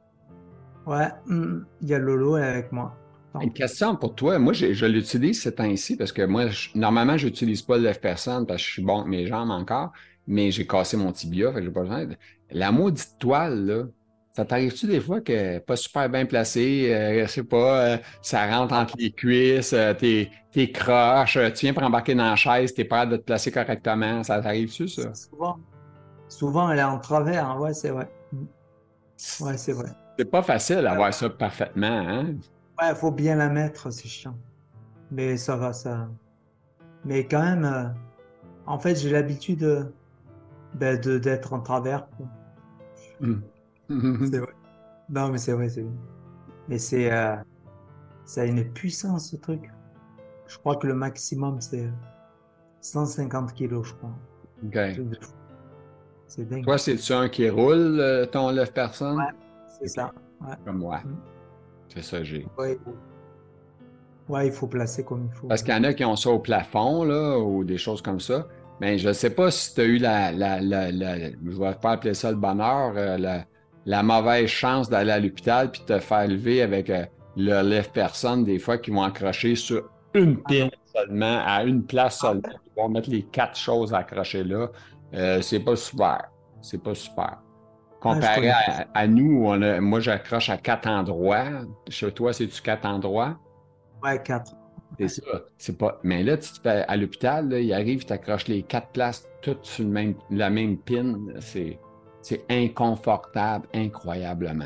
Ouais, hum, il y a Lolo avec moi. Une question pour toi. Moi, j'ai- je l'utilise ces temps-ci parce que moi, je- normalement, je n'utilise pas le lève-personne parce que je suis bon avec mes jambes encore, mais j'ai cassé mon tibia, fait que j'ai pas besoin. de- La maudite toile, là, ça t'arrive-tu des fois que pas super bien placé, euh, je sais pas, euh, ça rentre entre les cuisses, euh, t'es, t'es croche, euh, tu viens pour embarquer dans la chaise, t'es pas de te placer correctement, ça t'arrive-tu, ça? Souvent, souvent, elle est en travers. hein. Ouais, c'est vrai. Hum. Ouais, c'est vrai. C'est pas facile d'avoir ça parfaitement, hein? Ouais, faut bien la mettre, c'est chiant. Mais ça va, ça. Mais quand même, en fait, j'ai l'habitude ben, de d'être en travers. Mhm. [laughs] C'est vrai. Non, mais c'est vrai, c'est vrai. Mais c'est, euh, ça a une puissance, ce truc. Je crois que le maximum, c'est 150 kilos, je crois. OK. Truc de fou. C'est dingue. Toi, c'est-tu un qui roule euh, ton lève-personne? Ouais. C'est ça. Ouais. Comme moi. Mm. C'est ça, j'ai. Ouais. Ouais, il faut placer comme il faut. Parce qu'il y en a qui ont ça au plafond, là, ou des choses comme ça. Mais je ne sais pas si tu as eu la, la, la, la- je vais pas appeler ça le bonheur, euh, la, mauvaise chance d'aller à l'hôpital puis de te faire lever avec euh, le lève-personne, des fois, qui vont accrocher sur une pine seulement, à une place seulement. Ils vont mettre les quatre choses accrochées là. Euh, c'est pas super. C'est pas super. Comparé connais à, à nous, on a- moi, j'accroche à quatre endroits. Chez toi, c'est-tu quatre endroits? Ouais, 4. C'est ça. C'est pas... Mais là, tu te fais à l'hôpital, il arrive, il t'accroche les quatre places, toutes sur le même, la même pin. C'est, c'est inconfortable, incroyablement.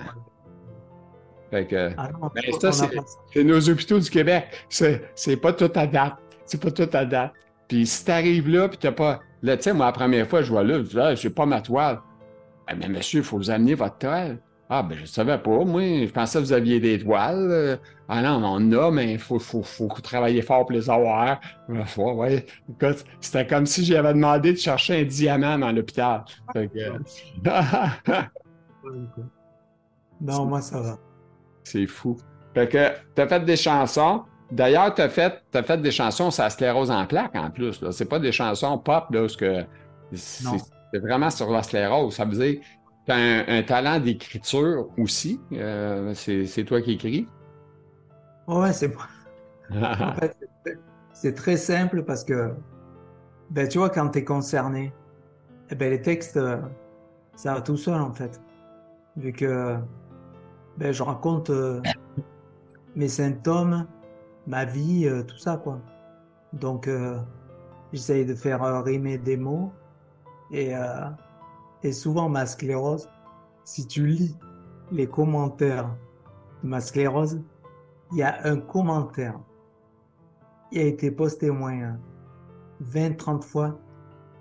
Fait que, Ah non, Ben, ça, c'est- c'est nos hôpitaux du Québec. C'est, c'est pas tout à date. C'est pas tout à date. Puis si t'arrives là, puis t'as pas. Là, tu sais, moi, la première fois, je vois là, je dis, ah, j'ai pas ma toile. Ah, mais monsieur, il faut vous amener votre toile. Ah, ben, je savais pas. Moi, je pensais que vous aviez des toiles. Euh, Ah non, on en a, mais il faut, faut, faut travailler fort pour les avoir. Ouais, ouais. Écoute, c'était comme si j'avais demandé de chercher un diamant dans l'hôpital. Fait que- [laughs] Non, moi, ça va. C'est fou. Fait que t'as fait des chansons. D'ailleurs, t'as fait, t'as fait des chansons sur la sclérose en plaques en plus. C'est pas des chansons pop, là, parce que c'est vraiment sur la sclérose. Ça veut dire t'as un, un talent d'écriture aussi. Euh, c'est, toi qui écris? Ouais, c'est moi. [laughs] En fait, c'est très- simple parce que, ben, tu vois, quand tu es concerné, eh ben, les textes, euh, ça va tout seul, en fait. Vu que ben, je raconte euh, mes symptômes, ma vie, euh, tout ça, quoi. Donc, j'essaye de faire rimer des mots. Et, euh, et souvent, ma sclérose, si tu lis les commentaires de ma sclérose, il y a un commentaire qui a été posté au moins 20-30 fois.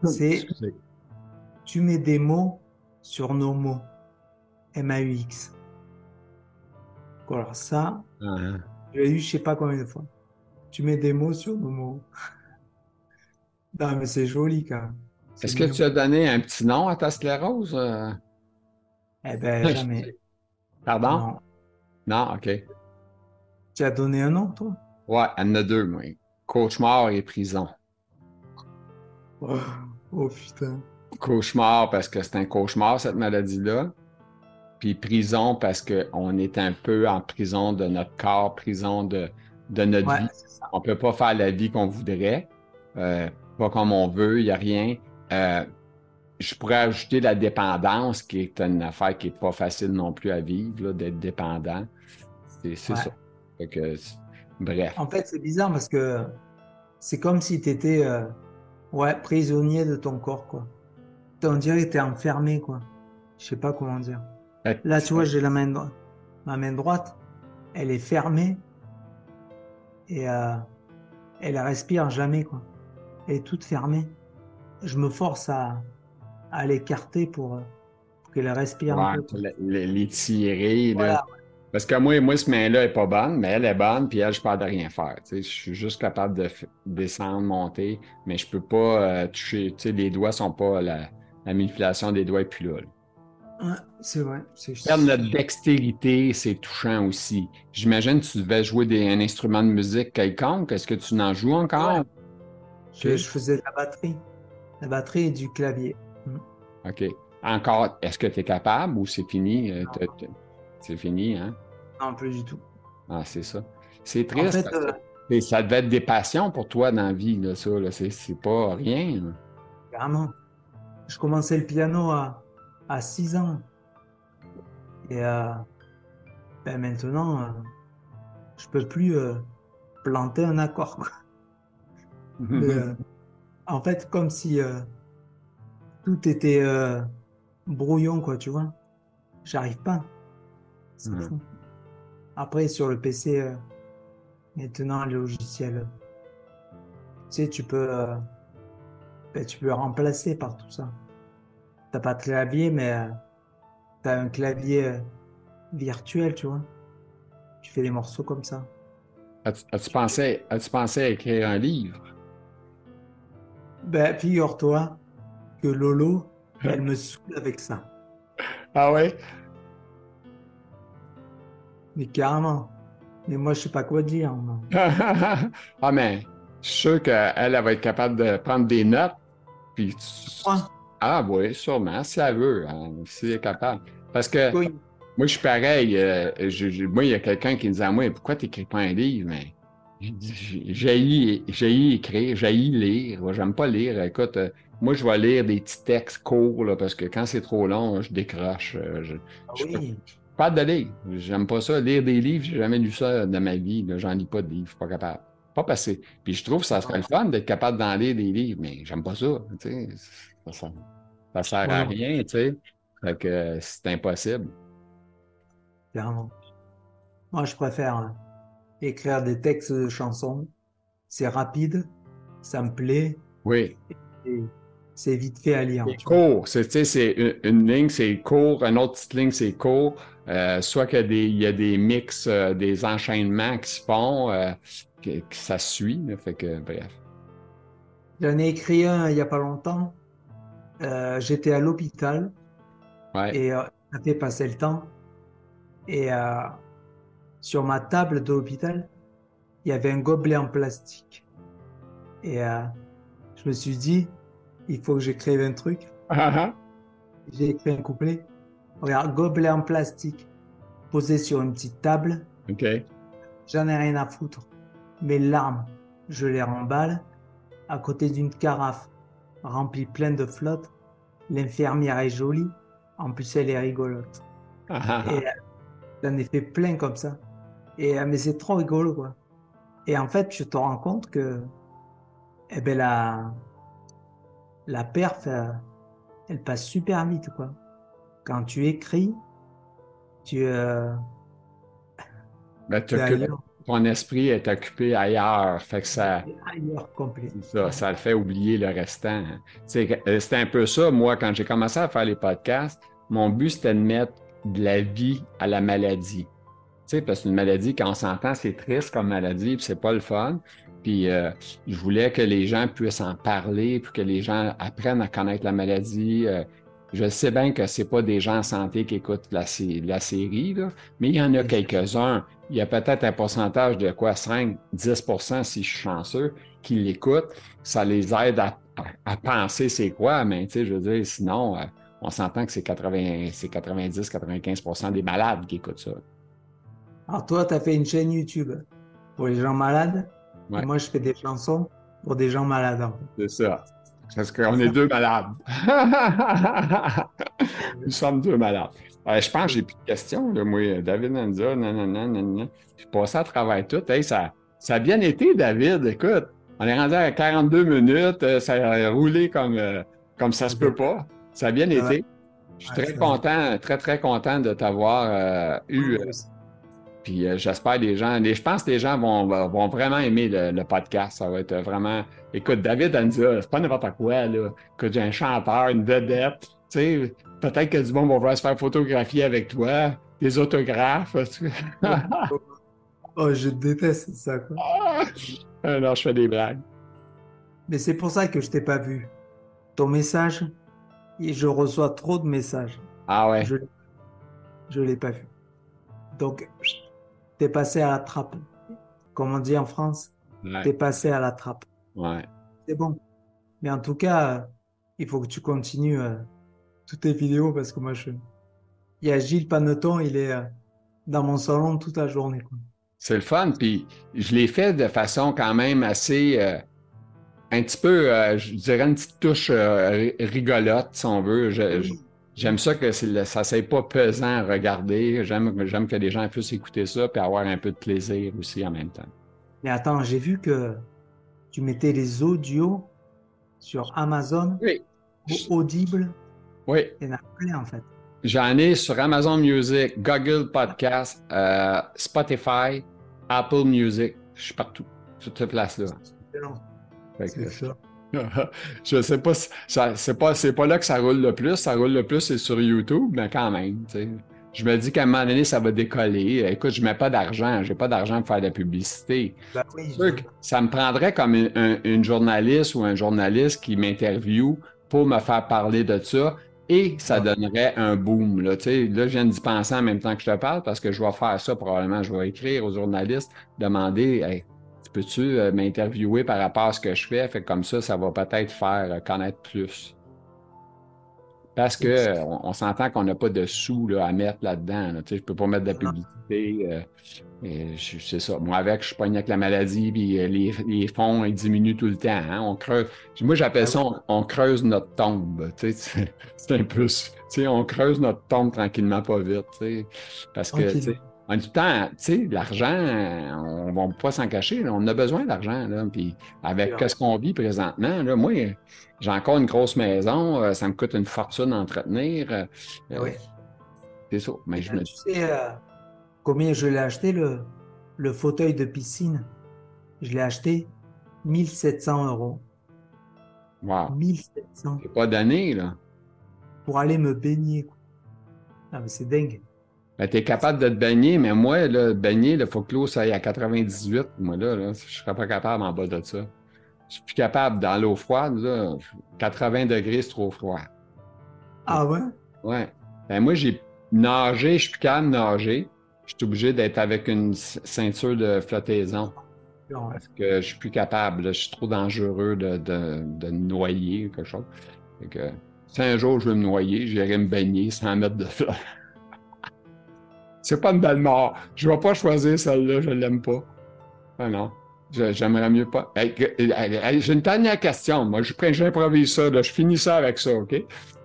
C'est Excusez. tu mets des mots sur nos mots. M-A-U-X. Alors ça, Ah, je l'ai eu je sais pas combien de fois. Tu mets des mots sur nos mots. [laughs] Non, mais c'est joli quand même. Est-ce que tu as donné un petit nom à ta sclérose? euh? Eh ben, [laughs] jamais. Pardon? Non. Non, OK. Tu as donné un nom, toi? Ouais, y en a deux, moi. Cauchemar et prison. Oh, oh, putain. Cauchemar parce que c'est un cauchemar, cette maladie-là. Puis prison parce qu'on est un peu en prison de notre corps, prison de, de notre Ouais, vie. On peut pas faire la vie qu'on voudrait, euh, pas comme on veut, il n'y a rien. Euh, je pourrais ajouter la dépendance, qui est une affaire qui n'est pas facile non plus à vivre, d'être dépendant. C'est Ouais. ça. Fait que, c'est- bref. En fait, c'est bizarre parce que c'est comme si tu étais ouais, prisonnier de ton corps, quoi. On dirait que tu es enfermé, quoi. Je sais pas comment dire. Que- Là, tu vois, j'ai la main droite. Ma main droite, elle est fermée et euh, elle respire jamais, quoi. Elle est toute fermée. Je me force à, à l'écarter pour, euh, pour qu'elle respire un peu. quoi. le- le- les tirer, là. Voilà. Parce que moi, moi, ce main-là est pas bonne, mais elle est bonne, puis elle, je parle de rien faire. Je suis juste capable de descendre, monter, mais je peux pas euh, toucher. Les doigts sont pas. La, la manipulation des doigts est plus là. là. Ouais, c'est vrai. C'est Perdre notre dextérité, c'est touchant aussi. J'imagine que tu devais jouer des, un instrument de musique quelconque. Est-ce que tu en joues encore? Je, je faisais de la batterie. La batterie et du clavier. OK. Encore, est-ce que tu es capable ou c'est fini? euh, C'est fini, hein? Non, plus du tout. Ah, c'est ça. C'est En triste. fait, que- euh, Et ça devait être des passions pour toi dans la vie, là, ça. Là. C'est, pas rien. là. Carrément. Je commençais le piano à, à 6 ans. Et euh, ben maintenant, euh, je peux plus euh, planter un accord. quoi. Mais, [laughs] en fait, comme si euh, tout était euh, brouillon, quoi, tu vois. J'arrive pas. C'est Mhm. fou. Après, sur le PC, euh, maintenant, le logiciel, sais, tu peux, ben, tu peux remplacer par tout ça. T'as pas de clavier, mais tu as un clavier virtuel, tu vois. Tu fais des morceaux comme ça. As-tu as pensé, as pensé à écrire un livre? Ben, figure-toi que Lolo, elle me saoule avec ça. Ah ouais? Mais carrément. Mais moi, je sais pas quoi dire. [laughs] ah, mais je suis sûr qu'elle elle va être capable de prendre des notes. Puis tu- Ah oui, sûrement, si elle veut, hein, si elle est capable. Parce que oui. moi, je suis pareil. euh, je- je- moi, il y a quelqu'un qui me dit à moi, pourquoi tu n'écris pas un livre? Mais j'ai j'ai écrire, j'ai lire. J'aime pas lire. Écoute, euh, moi, je vais lire des petits textes courts, là, parce que quand c'est trop long, je décroche. euh, je, Ah je peux- oui. pas de lire. J'aime pas ça. Lire des livres, j'ai jamais lu ça de ma vie. J'en lis pas de livres, je suis pas capable. Pas passé. Puis je trouve que ça serait le fun d'être capable d'en lire des livres, mais j'aime pas ça. Tu sais. Ça, ça, ça sert à rien, tu sais. Fait que euh, c'est impossible. Clairement. Moi, je préfère euh, écrire des textes de chansons. C'est rapide, ça me plaît, Oui. c'est vite fait à lire. C'est court. C'est, tu sais, c'est une, une ligne, c'est court. Une autre petite ligne, c'est court. Euh, soit qu'il y a des, il y a des mix, euh, des enchaînements qui se font, euh, que, que ça suit. là. Fait que, bref. J'en ai écrit un il y a pas longtemps. J'étais à l'hôpital Ouais. et ça fait passer le temps. Et euh, sur ma table de l'hôpital, il y avait un gobelet en plastique. Et euh, je me suis dit, il faut que j'écrive un truc. J'ai écrit un couplet. Regarde, gobelet en plastique, posé sur une petite table. OK. J'en ai rien à foutre. Mes larmes, je les remballe à côté d'une carafe remplie pleine de flotte. L'infirmière est jolie, en plus elle est rigolote. Et euh, j'en ai fait plein comme ça. Et, euh, mais c'est trop rigolo, quoi. Et en fait, je te rends compte que eh ben, la, la perf, euh, elle passe super vite, quoi. Quand tu écris, tu, euh, Ben, tu ton esprit est occupé ailleurs. Fait que ça, ailleurs complet. ça, ça le fait oublier le restant. Euh, C'était un peu ça, moi, quand j'ai commencé à faire les podcasts, mon but, c'était de mettre de la vie à la maladie. Tu sais, parce qu'une maladie, quand on s'entend, c'est triste comme maladie, puis c'est pas le fun. Puis euh, je voulais que les gens puissent en parler, puis que les gens apprennent à connaître la maladie. Euh, je sais bien que c'est pas des gens en santé qui écoutent la, la série, là, mais il y en a quelques-uns. Il y a peut-être un pourcentage de quoi, 5, 10% si je suis chanceux, qui l'écoutent. Ça les aide à, à- à penser c'est quoi, mais tu sais, je veux dire, sinon, euh, on s'entend que c'est 80, c'est 90, 95% des malades qui écoutent ça. Alors toi, tu as fait une chaîne YouTube pour les gens malades. Ouais. Et moi, je fais des chansons pour des gens malades. en fait. C'est ça. Parce qu'on est deux malades. [laughs] Nous sommes deux malades. Euh, je pense que j'ai plus de questions, là, moi. David Nanza, nanana, nanana. J'ai passé à travers tout. Hey, ça, ça a bien été, David. Écoute, on est rendu à 42 minutes. euh, Ça a roulé comme, euh, comme ça se peut pas. Ça a bien Ouais. été. Je suis Ouais, très content, très, très content de t'avoir euh, eu. Euh, puis euh, j'espère les gens, les- je pense que les gens vont, vont vraiment aimer le, le podcast. Ça va être vraiment. Écoute, David Anza, c'est pas n'importe quoi, là. Écoute, j'ai un chanteur, une vedette. Tu sais, peut-être que du monde va vouloir se faire photographier avec toi, des autographes. [laughs] Oh, je déteste ça, quoi. Ah, non, je fais des blagues. Mais c'est pour ça que je t'ai pas vu. Ton message, et je reçois trop de messages. Ah ouais. Je je l'ai pas vu. Donc, t'es passé à la trappe. Comme on dit en France, Ouais. t'es passé à la trappe. ouais. C'est bon. Mais en tout cas, euh, il faut que tu continues euh, toutes tes vidéos parce que moi, je... Il y a Gilles Paneton, il est euh, dans mon salon toute la journée. C'est le fun. Puis je l'ai fait de façon quand même assez. euh, un petit peu, je dirais une petite touche ri- rigolote, si on veut. Je- je- J'aime ça que le- ça ne pas pesant à regarder. J'aime que les gens puissent écouter ça et avoir un peu de plaisir aussi en même temps. Mais attends, j'ai vu que tu mettais les audios sur Amazon, Oui. au- Audible, Oui, il y en a plein en fait. j'en ai sur Amazon Music, Google Podcast, euh, Spotify, Apple Music. Je suis partout, sur toute place là. Excellent. C'est ça. Je sais pas si c'est pas c'est pas là que ça roule le plus. Ça roule le plus c'est sur YouTube, mais quand même, tu sais. Je me dis qu'à un moment donné, ça va décoller. Écoute, je mets pas d'argent. J'ai pas d'argent pour faire de la publicité. Ben oui, ça me prendrait comme une, une, journaliste ou un journaliste qui m'interviewe pour me faire parler de ça et ça donnerait un boom. Là, là, je viens d'y penser en même temps que je te parle parce que je vais faire ça probablement. Je vais écrire aux journalistes, demander peux-tu euh, m'interviewer par rapport à ce que je fais? Fait comme ça, ça va peut-être faire euh, connaître plus. Parce que on, s'entend qu'on n'a pas de sous là, à mettre là-dedans. je ne peux pas mettre de la publicité. Euh, c'est ça. Moi, avec, je suis pogné avec la maladie, puis les, les, fonds ils diminuent tout le temps. Hein. On creuse. Moi, j'appelle ah ça on, creuse notre tombe. C'est un peu. On creuse notre tombe tranquillement, pas vite. Parce que en tout temps, tu sais, l'argent, on ne va pas s'en cacher. On a besoin d'argent. Puis avec ce qu'on vit présentement, là, moi, j'ai encore une grosse maison. Euh, ça me coûte une fortune d'entretenir. Euh, oui. C'est ça. Mais je me... Tu sais euh, combien je l'ai acheté, le, le fauteuil de piscine? Je l'ai acheté 1700 euros. Wow. 1700. C'est pas d'année, là. Pour aller me baigner. Ah, mais c'est dingue. Ben, tu es capable de te baigner, mais moi, là, baigner, il faut que l'eau soit à 98. Moi, là, là je ne serais pas capable en bas de ça. Je suis plus capable dans l'eau froide. Là, 80 degrés, c'est trop froid. Ah ouais? Ouais. Ben, moi, j'ai nagé, je suis plus capable de nager. Je suis obligé d'être avec une ceinture de flottaison. Parce que je suis plus capable. je suis trop dangereux de, de, de noyer ou quelque chose. que, si un jour je veux me noyer, j'irai me baigner sans mettre de flotte. C'est pas une belle mort. Je vais pas choisir celle-là, je l'aime pas. Ah non. J'aimerais mieux pas. J'ai une dernière question. Moi, j'improvise ça. je finis ça avec ça, OK?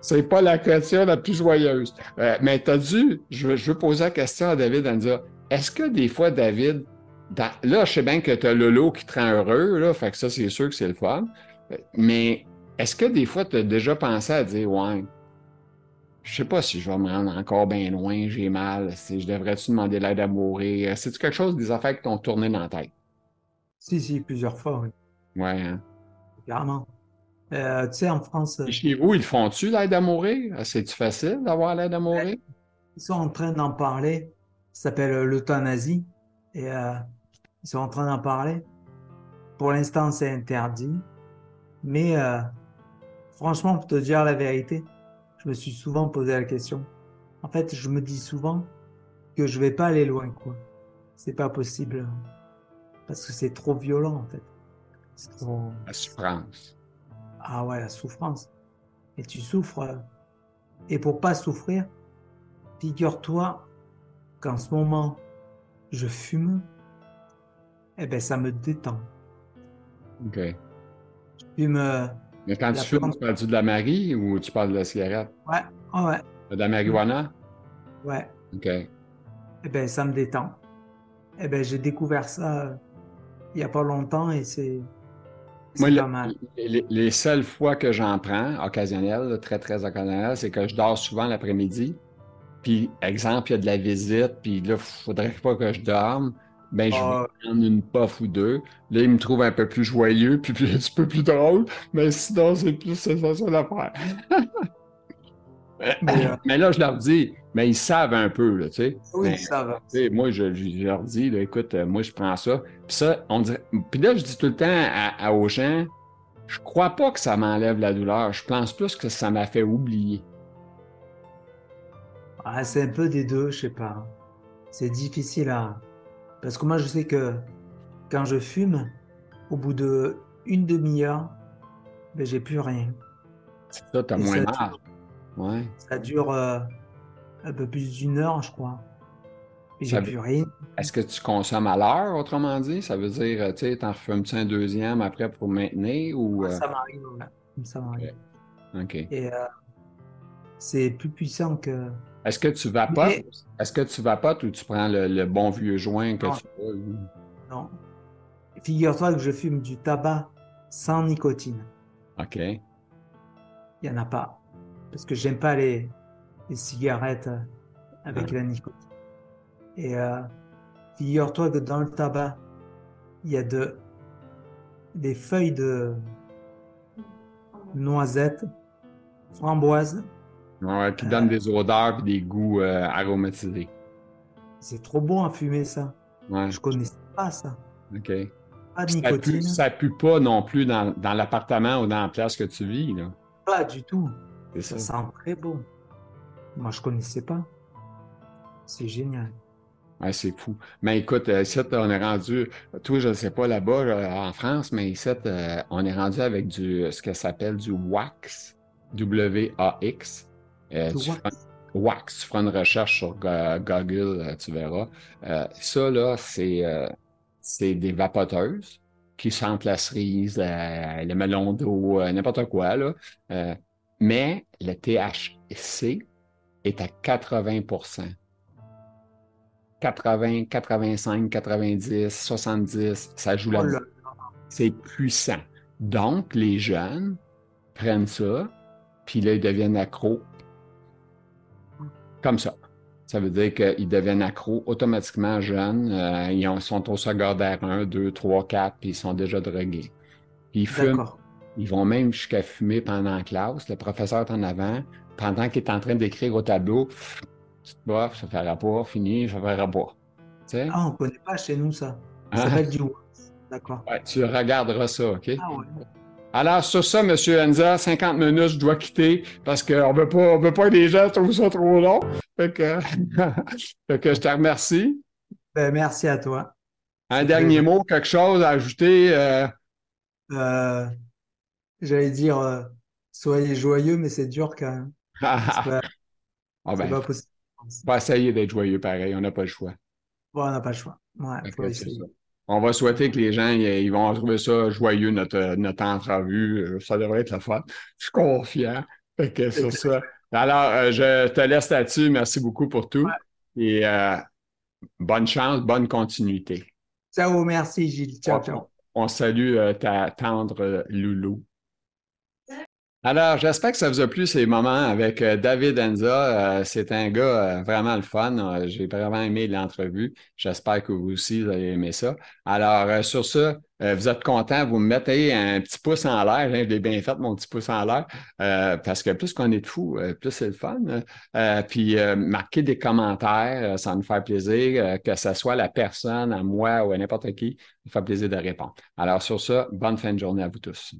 C'est pas la question la plus joyeuse. Euh, mais tu as dû. Je veux, poser la question à David en disant est-ce que des fois, David, là, je sais bien que tu as Lolo qui te rend heureux, là, fait que ça, c'est sûr que c'est le fun. Euh, mais est-ce que des fois, tu as déjà pensé à dire Ouais, je sais pas si je vais me rendre encore bien loin, j'ai mal, si je devrais-tu demander l'aide à mourir? C'est-tu quelque chose des affaires qui t'ont tourné dans la tête? Si, si, plusieurs fois, oui. Ouais, hein? Clairement. Euh, tu sais, en France. Et chez vous, ils font-tu l'aide à mourir? C'est-tu facile d'avoir l'aide à mourir? Ils sont en train d'en parler. Ça s'appelle euh, l'euthanasie. Et euh, ils sont en train d'en parler. Pour l'instant, c'est interdit. Mais franchement, pour te dire la vérité, je me suis souvent posé la question. En fait, je me dis souvent que je vais pas aller loin, quoi. C'est pas possible. Parce que c'est trop violent, en fait. C'est trop. La souffrance. Ah ouais, la souffrance. Et tu souffres. Et pour pas souffrir, figure-toi qu'en ce moment, je fume. Eh ben, ça me détend. OK. Je fume euh, mais quand tu fumes, tu parles-tu de la Marie ou tu parles de la cigarette? Ouais, ouais. De la marijuana? Ouais. OK. Eh bien, ça me détend. Eh bien, j'ai découvert ça euh, il n'y a pas longtemps et c'est. Moi, pas mal. Les, les, seules fois que j'en prends, occasionnelles, très, très occasionnelles, c'est que je dors souvent l'après-midi. Puis, exemple, il y a de la visite, puis là, il faudrait pas que je dorme ben je vais ah. prendre une puff ou deux. Là, il me trouve un peu plus joyeux, puis, [laughs] un petit peu plus drôle, mais sinon, c'est plus ça, ça l'affaire. mais, euh, mais, là, je leur dis, mais ils savent un peu, là, tu sais. Oui, ils savent. Moi, je, leur dis, là, écoute, euh, moi, je prends ça. Puis ça, on dirait... Puis là, je dis tout le temps à, aux gens, je crois pas que ça m'enlève la douleur. Je pense plus que ça m'a fait oublier. Ah, c'est un peu des deux, je sais pas. C'est difficile à parce que moi, je sais que quand je fume, au bout de une demi-heure, ben, j'ai plus rien. Ça, t'as moins. Ouais. Ça dure euh, un peu plus d'une heure, je crois. Et j'ai plus rien. Est-ce que tu consommes à l'heure, autrement dit? Ça veut dire, euh, tu sais, t'en refumes-tu un deuxième après pour maintenir ou. Euh? Ça m'arrive, Ça m'arrive. OK. Et c'est plus puissant que. Est-ce que tu vapotes? Est-ce que tu vapotes ou tu prends le, bon vieux joint que tu veux? Non. Figure-toi que je fume du tabac sans nicotine. OK. Il n'y en a pas. Parce que j'aime pas les, cigarettes avec la nicotine. Et euh, figure-toi que dans le tabac, il y a de des feuilles de noisette, framboise. Ouais, qui donne des odeurs et des goûts euh, aromatisés. C'est trop bon à fumer ça. Ouais, Je connaissais pas ça. OK. Pas de Ça nicotine. pue, ça pue pas non plus dans, dans l'appartement ou dans la place que tu vis, là. Pas du tout. Ça ça. sent très bon. Moi, je connaissais pas. C'est génial. Ouais, c'est fou. Mais écoute, euh, ici, on est rendu, toi, je ne sais pas là-bas, euh, en France, mais ici, euh, on est rendu avec du, ce que s'appelle du wax, W-A-X. Euh, tu wax. tu feras une recherche sur Go- Google, euh, tu verras. Euh, ça, là, c'est euh, des vapoteuses qui sentent la cerise, le melon d'eau, n'importe quoi, là. Mais le THC est à 80% 80, 85, 90, 70, ça joue Oh là là C'est puissant. Donc, les jeunes prennent ça, puis là, ils deviennent accros comme ça. Ça veut dire qu'ils deviennent accros automatiquement jeunes. euh, ils ont- sont au secondaire 1, 2, 3, 4, puis ils sont déjà drogués. Puis ils fument ils vont même jusqu'à fumer pendant la classe. Le professeur est en avant. Pendant qu'il est en train d'écrire au tableau, petite bof, ça fera pas, fini, ça fera pas. Tu sais? Ah, on connaît pas chez nous ça. Ça Ah. s'appelle du. D'accord. Ouais, tu regarderas ça, OK? Ah ouais. Alors, sur ça, M. Enza, 50 minutes, je dois quitter parce qu'on veut pas, on veut pas que les gens trouvent ça trop long. Fait que, [laughs] fait que je te remercie. Ben, merci à toi. Un dernier mot, quelque chose à ajouter? euh, Euh, J'allais dire, euh, soyez joyeux, mais c'est dur quand même. C'est pas, Ah ben, pas possible. on va essayer d'être joyeux pareil, on n'a pas le choix. Bon, on n'a pas le choix. Ouais, faut essayer. On va souhaiter que les gens ils, vont trouver ça joyeux, notre, notre entrevue. Euh, Ça devrait être la fun. Je suis confiant. Fait que sur ça. Alors, euh, je te laisse là-dessus. Merci beaucoup pour tout. Et euh, bonne chance, bonne continuité. Ciao, merci Gilles. Ciao, ciao. On salue euh, ta tendre loulou. Alors, j'espère que ça vous a plu ces moments avec euh, David Enza. Euh, c'est un gars euh, vraiment le fun. J'ai vraiment aimé l'entrevue. J'espère que vous aussi, vous avez aimé ça. Alors, sur ça, vous êtes content, vous me mettez un petit pouce en l'air. hein, je l'ai bien fait, mon petit pouce en l'air, parce que plus qu'on est de euh, plus c'est le fun. Euh, puis, marquez des commentaires, ça nous fait plaisir, que ce soit la personne, à moi ou à n'importe qui, ça fait plaisir de répondre. Alors, sur ça, bonne fin de journée à vous tous.